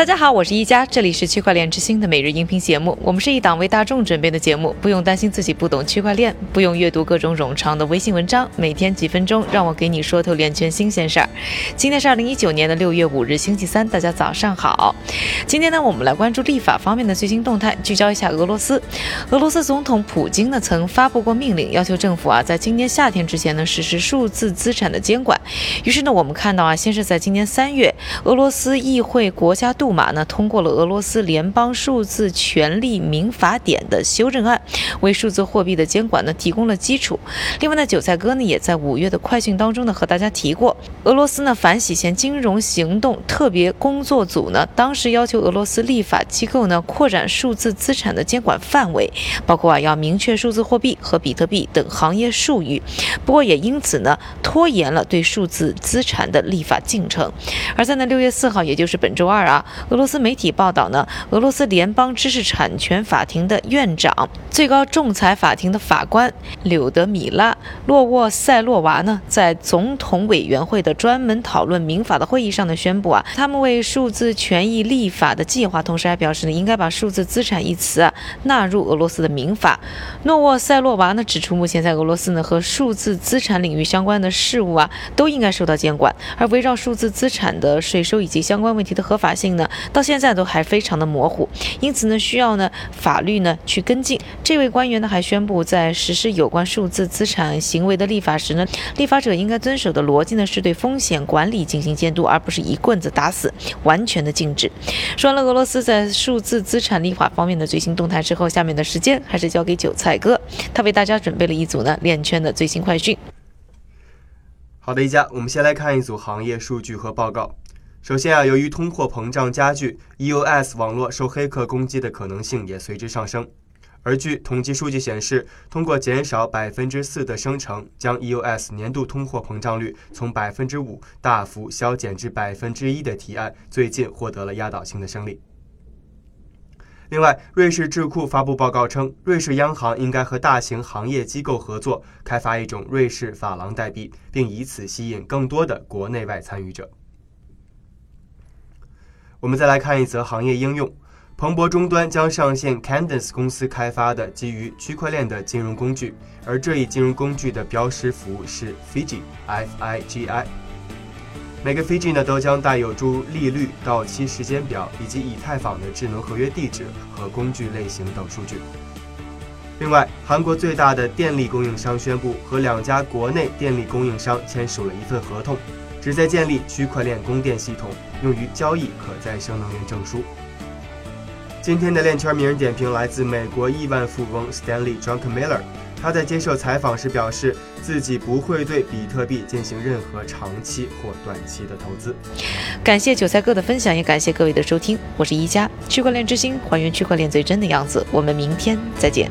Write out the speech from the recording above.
大家好，我是一加，这里是区块链之星的每日音频节目。我们是一档为大众准备的节目，不用担心自己不懂区块链，不用阅读各种冗长的微信文章，每天几分钟，让我给你说透链圈新鲜事儿。今天是二零一九年的六月五日，星期三，大家早上好。今天呢，我们来关注立法方面的最新动态，聚焦一下俄罗斯。俄罗斯总统普京呢曾发布过命令，要求政府啊在今年夏天之前呢实施数字资产的监管。于是呢，我们看到啊，先是在今年三月，俄罗斯议会国家杜。杜马呢通过了俄罗斯联邦数字权利民法典的修正案，为数字货币的监管呢提供了基础。另外呢，韭菜哥呢也在五月的快讯当中呢和大家提过，俄罗斯呢反洗钱金融行动特别工作组呢当时要求俄罗斯立法机构呢扩展数字资产的监管范围，包括啊要明确数字货币和比特币等行业术语。不过也因此呢拖延了对数字资产的立法进程。而在呢六月四号，也就是本周二啊。俄罗斯媒体报道呢，俄罗斯联邦知识产权法庭的院长、最高仲裁法庭的法官柳德米拉·洛沃塞洛娃呢，在总统委员会的专门讨论民法的会议上呢，宣布啊，他们为数字权益立法的计划，同时还表示呢，应该把数字资产一词啊纳入俄罗斯的民法。诺沃塞洛娃呢指出，目前在俄罗斯呢和数字资产领域相关的事务啊，都应该受到监管，而围绕数字资产的税收以及相关问题的合法性呢。到现在都还非常的模糊，因此呢，需要呢法律呢去跟进。这位官员呢还宣布，在实施有关数字资产行为的立法时呢，立法者应该遵守的逻辑呢是对风险管理进行监督，而不是一棍子打死，完全的禁止。说完了俄罗斯在数字资产立法方面的最新动态之后，下面的时间还是交给韭菜哥，他为大家准备了一组呢链圈的最新快讯。好的，一家，我们先来看一组行业数据和报告。首先啊，由于通货膨胀加剧，EOS 网络受黑客攻击的可能性也随之上升。而据统计数据显示，通过减少百分之四的生成，将 EOS 年度通货膨胀率从百分之五大幅削减至百分之一的提案，最近获得了压倒性的胜利。另外，瑞士智库发布报告称，瑞士央行应该和大型行业机构合作，开发一种瑞士法郎代币，并以此吸引更多的国内外参与者。我们再来看一则行业应用，彭博终端将上线 Candace 公司开发的基于区块链的金融工具，而这一金融工具的标识符是 Fiji，F-I-G-I。每个 Fiji 呢都将带有诸如利率、到期时间表以及以太坊的智能合约地址和工具类型等数据。另外，韩国最大的电力供应商宣布和两家国内电力供应商签署了一份合同。旨在建立区块链供电系统，用于交易可再生能源证书。今天的链圈名人点评来自美国亿万富翁 Stanley Druckenmiller，他在接受采访时表示，自己不会对比特币进行任何长期或短期的投资。感谢韭菜哥的分享，也感谢各位的收听，我是一加区块链之星，还原区块链最真的样子。我们明天再见。